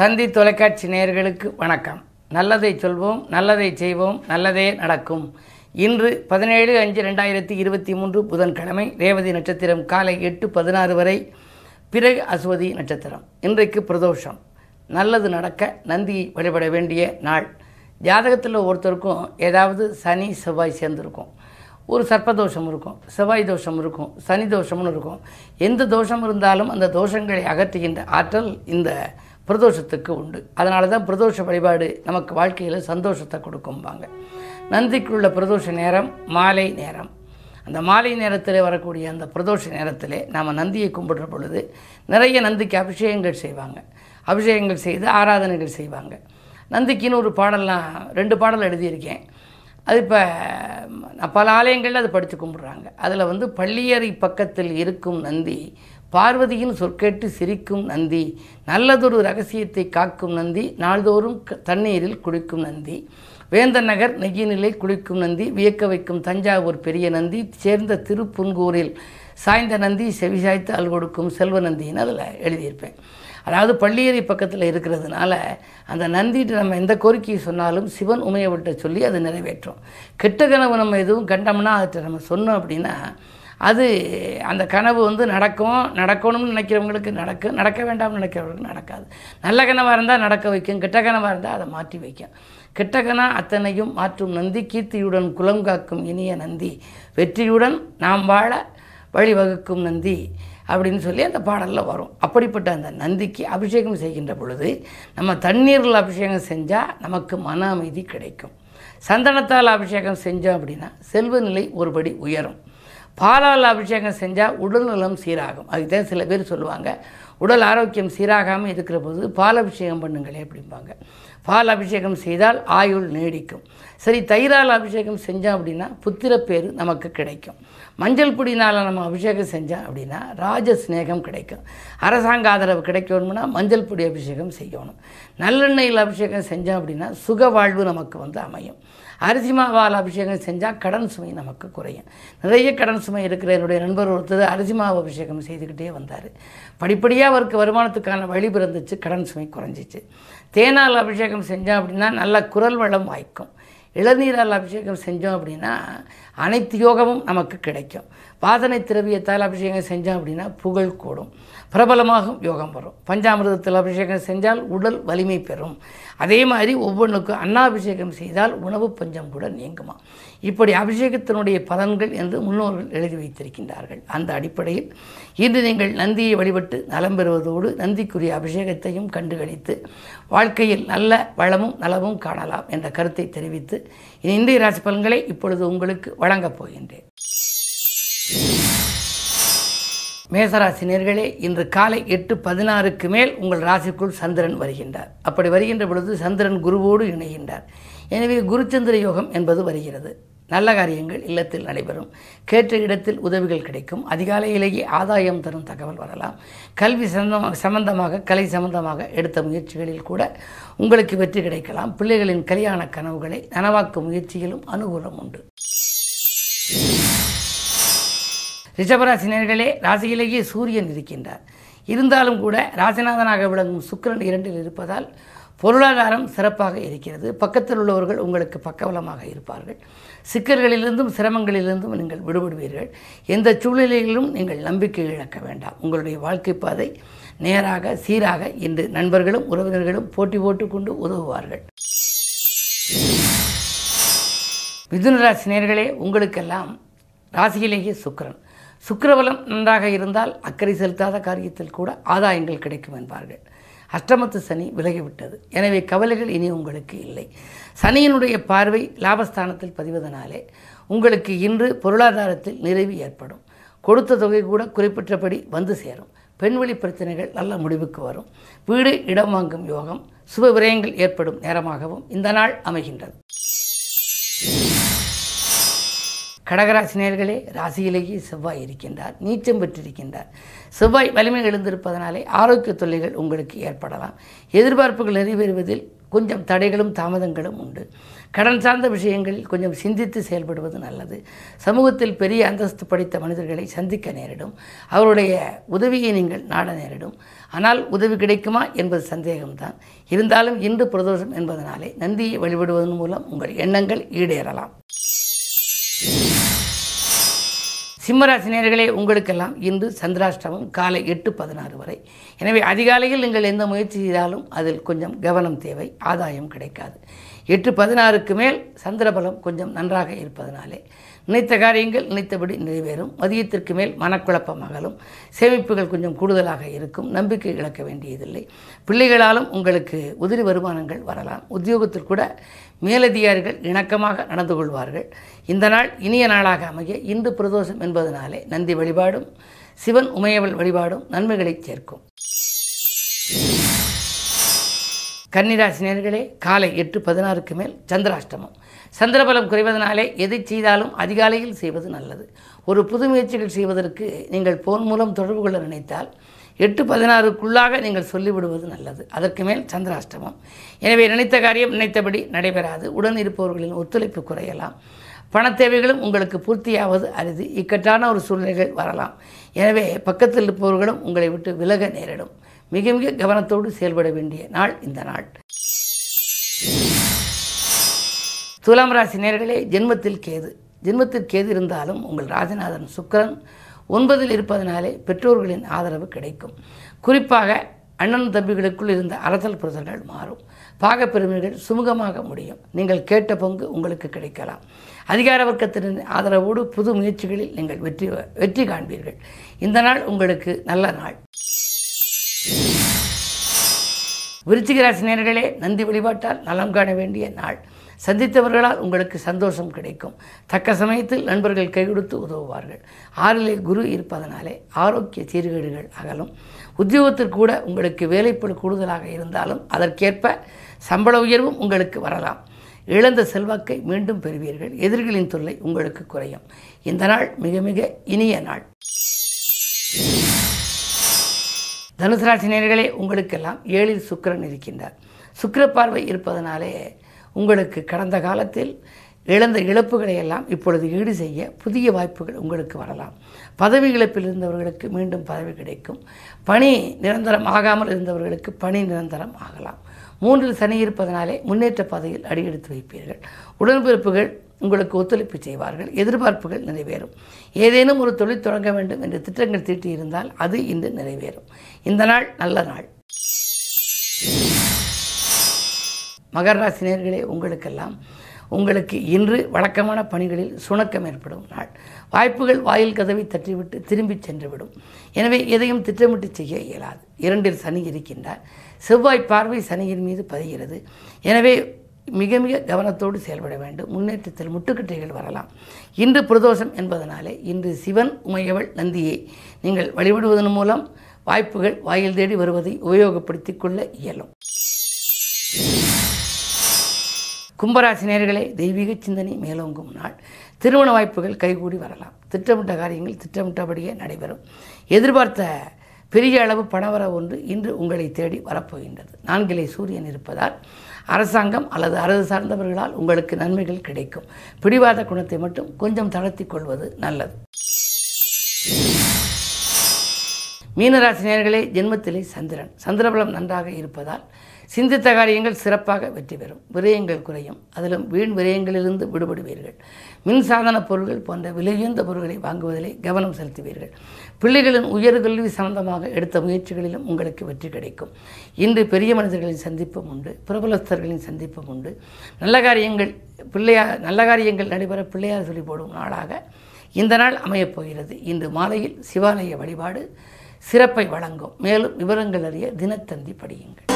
தந்தி தொலைக்காட்சி நேயர்களுக்கு வணக்கம். நல்லதை சொல்வோம் நல்லதை செய்வோம் நல்லதே நடக்கும். இன்று பதினேழு அஞ்சு ரெண்டாயிரத்தி இருபத்தி மூன்று புதன்கிழமை ரேவதி நட்சத்திரம் காலை எட்டு பதினாறு வரை பிறகு அஸ்வதி நட்சத்திரம். இன்றைக்கு பிரதோஷம். நல்லது நடக்க நந்தியை வழிபட வேண்டிய நாள். ஜாதகத்தில் ஒருத்தருக்கும் ஏதாவது சனி செவ்வாய் சேர்ந்துருக்கும். ஒரு சர்ப்பதோஷம் இருக்கும் செவ்வாய் தோஷம் இருக்கும் சனி தோஷம்னு இருக்கும். எந்த தோஷம் இருந்தாலும் அந்த தோஷங்களை அகற்றுகின்ற ஆற்றல் இந்த பிரதோஷத்துக்கு உண்டு. அதனால தான் பிரதோஷ வழிபாடு நமக்கு வாழ்க்கையில் சந்தோஷத்தை கொடுக்கும்பாங்க. நந்திக்குள்ள பிரதோஷ நேரம் மாலை நேரம். அந்த மாலை நேரத்தில் வரக்கூடிய அந்த பிரதோஷ நேரத்தில் நாம் நந்தியை கும்பிடுற பொழுது நிறைய நந்திக்கு அபிஷேகங்கள் செய்வாங்க. அபிஷேகங்கள் செய்து ஆராதனைகள் செய்வாங்க. நந்திக்குன்னு ஒரு பாடல்லாம் ரெண்டு பாடல் எழுதியிருக்கேன். அது இப்போ பல ஆலயங்களில் அதை படித்து கும்பிட்றாங்க. அதில் வந்து பள்ளியறை பக்கத்தில் இருக்கும் நந்தி பார்வதியின் சொற்கேட்டு சிரிக்கும் நந்தி நல்லதொரு ரகசியத்தை காக்கும் நந்தி நாள்தோறும் க- தண்ணீரில் குளிக்கும் நந்தி. வேந்தன் நகர் நெய்யினிலை குளிக்கும் நந்தி வியக்க வைக்கும் தஞ்சாவூர் பெரிய நந்தி சேர்ந்த திருப்புன்கூரில் சாய்ந்த நந்தி செவிசாய்த்து அல் கொடுக்கும் செல்வ நந்தின்னு அதில் எழுதியிருப்பேன். அதாவது பள்ளியறை பக்கத்தில் இருக்கிறதுனால அந்த நந்திட்டு நம்ம எந்த கோரிக்கையை சொன்னாலும் சிவன் உமையவிட்ட சொல்லி அதை நிறைவேற்றும். கெட்ட கனவு நம்ம எதுவும் கண்டோம்னா அதை நம்ம சொன்னோம் அப்படின்னா அது அந்த கனவு வந்து நடக்கும். நடக்கணும்னு நினைக்கிறவங்களுக்கு நடக்கும் நடக்க வேண்டாம்னு நினைக்கிறவங்களுக்கு நடக்காது. நல்ல கனவாக இருந்தால் நடக்க வைக்கும். கெட்ட கனவாக இருந்தால் அதை மாற்றி வைக்கும். கிட்டகனா அத்தனையும் மாற்றும் நந்தி. கீர்த்தியுடன் குலம் காக்கும் இனிய நந்தி. வெற்றியுடன் நாம் வாழ வழிவகுக்கும் நந்தி அப்படின்னு சொல்லி அந்த பாடலில் வரும். அப்படிப்பட்ட அந்த நந்திக்கு அபிஷேகம் செய்கின்ற பொழுது நம்ம தண்ணீரில் அபிஷேகம் செஞ்சால் நமக்கு மன அமைதி கிடைக்கும். சந்தனத்தால் அபிஷேகம் செஞ்சோம் அப்படின்னா செல்வ நிலை ஒருபடி உயரும். பாலால் அபிஷேகம் செஞ்சால் உடல்நலம் சீராகும். அதுதான் சில பேர் சொல்லுவாங்க உடல் ஆரோக்கியம் சீராகாமல் இருக்கிற போது பால் அபிஷேகம் பண்ணுங்களே அப்படிம்பாங்க. பால் அபிஷேகம் செய்தால் ஆயுள் நீடிக்கும். சரி தயிரால் அபிஷேகம் செஞ்சோம் அப்படின்னா புத்திரப்பேறு நமக்கு கிடைக்கும். மஞ்சள் பொடினால் நம்ம அபிஷேகம் செஞ்சோம் அப்படின்னா ராஜ ஸ்நேகம் கிடைக்கும். அரசாங்க ஆதரவு கிடைக்கணும்னா மஞ்சள் பொடி அபிஷேகம் செய்யணும். நல்லெண்ணெயில் அபிஷேகம் செஞ்சோம் அப்படின்னா சுக வாழ்வு நமக்கு வந்து அமையும். அரிசி மாவால் அபிஷேகம் செஞ்சால் கடன் சுமை நமக்கு குறையும். நிறைய கடன் சுமை இருக்கிற என்னுடைய நண்பர் ஒருத்தர் அரிசி மாவு அபிஷேகம் செய்துக்கிட்டே வந்தார். படிப்படியாக அவருக்கு வருமானத்துக்கான வழி பிறந்துச்சு கடன் சுமை குறைஞ்சிச்சு. தேனால் அபிஷேகம் செஞ்சோம் அப்படின்னா நல்ல குரல் வளம் வாய்க்கும். இளநீரால் அபிஷேகம் செஞ்சோம் அப்படின்னா அனைத்து யோகமும் நமக்கு கிடைக்கும். வாதனை திரவியத்தால் அபிஷேகம் செஞ்சோம் அப்படின்னா புகழ் கூடும். பிரபலமாகும் யோகம் வரும். பஞ்சாமிர்தத்தில் அபிஷேகம் செஞ்சால் உடல் வலிமை பெறும். அதே மாதிரி ஒவ்வொன்றுக்கும் அன்னாபிஷேகம் செய்தால் உணவு பஞ்சம் கூட நீங்குமா இப்படி அபிஷேகத்தினுடைய பலன்கள் என்று முன்னோர்கள் எழுதி வைத்திருக்கின்றார்கள். அந்த அடிப்படையில் இன்று நீங்கள் நந்தியை வழிபட்டு நலம் பெறுவதோடு நந்திக்குரிய அபிஷேகத்தையும் கண்டுகளித்து வாழ்க்கையில் நல்ல வளமும் நலமும் காணலாம் என்ற கருத்தை தெரிவித்து இனி இந்திய ராசி பலன்களை இப்பொழுது உங்களுக்கு வழங்கப் போகின்றேன். மேசராசினியர்களே இன்று காலை எட்டு பதினாறுக்கு மேல் உங்கள் ராசிக்குள் சந்திரன் வருகின்றார். அப்படி வருகின்ற பொழுது சந்திரன் குருவோடு இணைகின்றார். எனவே குருச்சந்திர யோகம் என்பது வருகிறது. நல்ல காரியங்கள் இல்லத்தில் நடைபெறும். கேட்ட இடத்தில் உதவிகள் கிடைக்கும். அதிகாலையிலேயே ஆதாயம் தரும் தகவல் வரலாம். கல்வி சம்பந்தமாக சம்பந்தமாக கலை சம்பந்தமாக எடுத்த முயற்சிகளில் கூட உங்களுக்கு வெற்றி கிடைக்கலாம். பிள்ளைகளின் கல்யாண கனவுகளை நனவாக்கும் முயற்சியிலும் அனுகூலம் உண்டு. ரிஷபராசினியர்களே ராசியிலேயே சூரியன் இருக்கின்றார். இருந்தாலும் கூட ராசிநாதனாக விளங்கும் சுக்கிரன் இரண்டில் இருப்பதால் பொருளாதாரம் சிறப்பாக இருக்கிறது. பக்கத்தில் உள்ளவர்கள் உங்களுக்கு பக்கபலமாக இருப்பார்கள். சிக்கல்களிலிருந்தும் சிரமங்களிலிருந்தும் நீங்கள் விடுபடுவீர்கள். எந்த சூழ்நிலையிலும் நீங்கள் நம்பிக்கை இழக்க வேண்டாம். உங்களுடைய வாழ்க்கை பாதை நேராக சீராக இன்று நண்பர்களும் உறவினர்களும் போட்டி போட்டுக்கொண்டு உதவுவார்கள். மிதுனராசி நேர்களே உங்களுக்கெல்லாம் ராசியிலேயே சுக்கரன். சுக்கரபலம் நன்றாக இருந்தால் அக்கறை செலுத்தாத காரியத்தில் கூட ஆதாயங்கள் கிடைக்கும் என்பார்கள். அஷ்டமத்து சனி விலகிவிட்டது. எனவே கவலைகள் இனி உங்களுக்கு இல்லை. சனியினுடைய பார்வை லாபஸ்தானத்தில் பதிவதனாலே உங்களுக்கு இன்று பொருளாதாரத்தில் நிறைவு ஏற்படும். கொடுத்த தொகை கூட குறிப்பிட்டபடி வந்து சேரும். பெண்வெளி பிரச்சனைகள் நல்ல முடிவுக்கு வரும். வீடு இடம் வாங்கும் யோகம் சுப விரயங்கள் ஏற்படும் நேரமாகவும் இந்த நாள் அமைகின்றது. கடகராசினியர்களே ராசியிலேயே செவ்வாய் இருக்கின்றார் நீச்சம் பெற்றிருக்கின்றார். செவ்வாய் வலிமை எழுந்திருப்பதனாலே ஆரோக்கிய தொல்லைகள் உங்களுக்கு ஏற்படலாம். எதிர்பார்ப்புகள் நிறைவேறுவதில் கொஞ்சம் தடைகளும் தாமதங்களும் உண்டு. கடன் சார்ந்த விஷயங்களில் கொஞ்சம் சிந்தித்து செயல்படுவது நல்லது. சமூகத்தில் பெரிய அந்தஸ்து படைத்த மனிதர்களை சந்திக்க நேரிடும். அவருடைய உதவியை நீங்கள் நாட நேரிடும். ஆனால் உதவி கிடைக்குமா என்பது சந்தேகம்தான். இருந்தாலும் இன்று பிரதோஷம் என்பதனாலே நந்தியை வழிபடுவதன் மூலம் உங்கள் எண்ணங்கள் ஈடேறலாம். சிம்மராசினியர்களே உங்களுக்கெல்லாம் இன்று சந்திராஷ்டமம் காலை எட்டு பதினாறு வரை. எனவே அதிகாலையில் நீங்கள் எந்த முயற்சி செய்தாலும் அதில் கொஞ்சம் கவனம் தேவை ஆதாயம் கிடைக்காது. எட்டு பதினாறுக்கு மேல் சந்திரபலம் கொஞ்சம் நன்றாக இருப்பதனாலே நினைத்த காரியங்கள் நினைத்தபடி நிறைவேறும். மதியத்திற்கு மேல் மனக்குழப்பம் அகலும் சேமிப்புகள் கொஞ்சம் கூடுதலாக இருக்கும். நம்பிக்கை இழக்க வேண்டியதில்லை. பிள்ளைகளாலும் உங்களுக்கு உதிரி வருமானங்கள் வரலாம். உத்தியோகத்தில் கூட மேலதிகாரிகள் இணக்கமாக நடந்து கொள்வார்கள். இந்த நாள் இனிய நாளாக அமைய இந்து பிரதோஷம் என்பதனாலே நந்தி வழிபாடும் சிவன் உமையவள் வழிபாடும் நன்மைகளை சேர்க்கும். கன்னிராசினியர்களே காலை எட்டு பதினாறுக்கு மேல் சந்திராஷ்டமம். சந்திரபலம் குறைவதனாலே எதை செய்தாலும் அதிகாலையில் செய்வது நல்லது. ஒரு புது முயற்சிகள் செய்வதற்கு நீங்கள் போன் மூலம் தொடர்பு கொள்ள நினைத்தால் எட்டு பதினாறுக்குள்ளாக நீங்கள் சொல்லிவிடுவது நல்லது. அதற்கு மேல் சந்திராஷ்டமம். எனவே நினைத்த காரியம் நினைத்தபடி நடைபெறாது. உடன் இருப்பவர்களின் ஒத்துழைப்பு குறையலாம். பணத் தேவைகளும் உங்களுக்கு பூர்த்தியாவது அரிது. இக்கட்டான ஒரு சூழ்நிலைகள் வரலாம். எனவே பக்கத்தில் இருப்பவர்களும் உங்களை விட்டு விலக நேரிடும். மிக மிக கவனத்தோடு செயல்பட வேண்டிய நாள் இந்த நாள். துலாம் ராசி நேர்களே ஜென்மத்தில் கேது. ஜென்மத்தில் கேது இருந்தாலும் உங்கள் ராஜநாதன் சுக்கிரன் ஒன்பதில் இருப்பதனாலே பெற்றோர்களின் ஆதரவு கிடைக்கும். குறிப்பாக அண்ணன் தம்பிகளுக்குள் இருந்த அரசல் புரசல்கள் மாறும். பாகப்பெருமைகள் சுமூகமாக முடியும். நீங்கள் கேட்ட பங்கு உங்களுக்கு கிடைக்கலாம். அதிகார வர்க்கத்தின் ஆதரவோடு புது முயற்சிகளில் நீங்கள் வெற்றி வெற்றி காண்பீர்கள். இந்த நாள் உங்களுக்கு நல்ல நாள். விருச்சிக ராசி நேர்களே நந்தி வழிபாட்டால் நலம் காண வேண்டிய நாள். சந்தித்தவர்களால் உங்களுக்கு சந்தோஷம் கிடைக்கும். தக்க சமயத்தில் நண்பர்கள் கை கொடுத்து உதவுவார்கள். ஆறிலே குரு இருப்பதனாலே ஆரோக்கிய சீர்கேடுகள் அகலும். உத்தியோகத்திற்கூட உங்களுக்கு வேலைப்படு கூடுதலாக இருந்தாலும் அதற்கேற்ப சம்பள உயர்வும் உங்களுக்கு வரலாம். இழந்த செல்வாக்கை மீண்டும் பெறுவீர்கள். எதிரிகளின் தொல்லை உங்களுக்கு குறையும். இந்த நாள் மிக மிக இனிய நாள். தனுசு ராசி நேர்களே உங்களுக்கெல்லாம் ஏழில் சுக்கிரன் இருக்கின்றார். சுக்கிர பார்வை இருப்பதனாலே உங்களுக்கு கடந்த காலத்தில் இழந்த இழப்புகளை எல்லாம் இப்பொழுது ஈடு செய்ய புதிய வாய்ப்புகள் உங்களுக்கு வரலாம். பதவி இழப்பில் இருந்தவர்களுக்கு மீண்டும் பதவி கிடைக்கும். பணி நிரந்தரம் ஆகாமல் இருந்தவர்களுக்கு பணி நிரந்தரம் ஆகலாம். மூன்றில் சனி இருப்பதனாலே முன்னேற்ற பாதையில் அடியெடுத்து வைப்பீர்கள். உடன்பிறப்புகள் உங்களுக்கு ஒத்துழைப்பு செய்வார்கள். எதிர்பார்ப்புகள் நிறைவேறும். ஏதேனும் ஒரு தொழில் தொடங்க வேண்டும் என்று திட்டங்கள் தீட்டியிருந்தால் அது இன்று நிறைவேறும். இந்த நாள் நல்ல நாள். மகர ராசி நேர்களே உங்களுக்கெல்லாம் உங்களுக்கு இன்று வழக்கமான பணிகளில் சுணக்கம் ஏற்படும் நாள். வாய்ப்புகள் வாயில் கதவை தட்டிவிட்டு திரும்பி சென்றுவிடும். எனவே எதையும் திட்டமிட்டு செய்ய இயலாது. இரண்டில் சனி இருக்கின்றார். செவ்வாய் பார்வை சனியின் மீது பதிகிறது. எனவே மிக மிக கவனத்தோடு செயல்பட வேண்டும். முன்னேற்றத்தில் முட்டுக்கட்டைகள் வரலாம். இன்று பிரதோஷம் என்பதனாலே இன்று சிவன் உமையவள் நந்தியை நீங்கள் வழிபடுவதன் மூலம் வாய்ப்புகள் வாயில் தேடி வருவதை உபயோகப்படுத்திக் கொள்ள இயலும். கும்பராசினியர்களே தெய்வீக சிந்தனை மேலோங்கும் நாள். திருமண வாய்ப்புகள் கைகூடி வரலாம். திட்டமிட்ட காரியங்கள் திட்டமிட்டபடியே நடைபெறும். எதிர்பார்த்த பெரிய அளவு பணவர ஒன்று இன்று உங்களை தேடி வரப்போகின்றது. நான்கிலே சூரியன் இருப்பதால் அரசாங்கம் அல்லது அரசு சார்ந்தவர்களால் உங்களுக்கு நன்மைகள் கிடைக்கும். பிடிவாத குணத்தை மட்டும் கொஞ்சம் தளர்த்தி கொள்வது நல்லது. மீனராசினியர்களே ஜென்மத்திலே சந்திரன். சந்திரபலம் நன்றாக இருப்பதால் சிந்தித்த காரியங்கள் சிறப்பாக வெற்றி பெறும். விரயங்கள் குறையும். அதிலும் வீண் விரயங்களிலிருந்து விடுபடுவீர்கள். மின் சாதன பொருட்கள் போன்ற விலையுந்த பொருட்களை வாங்குவதிலே கவனம் செலுத்துவீர்கள். பிள்ளைகளின் உயர்கல்வி சம்பந்தமாக எடுத்த முயற்சிகளிலும் உங்களுக்கு வெற்றி கிடைக்கும். இன்று பெரிய மனிதர்களின் சந்திப்பும் உண்டு. பிரபலஸ்தர்களின் சந்திப்பும் உண்டு. நல்ல காரியங்கள் பிள்ளையார் நல்ல காரியங்கள் நடைபெற பிள்ளையார் சொல்லி போடும் நாளாக இந்த நாள் அமையப் போகிறது. இன்று மாலையில் சிவாலய வழிபாடு சிறப்பை வழங்கும். மேலும் விவரங்கள் அறிய தினத்தந்தி படியுங்கள்.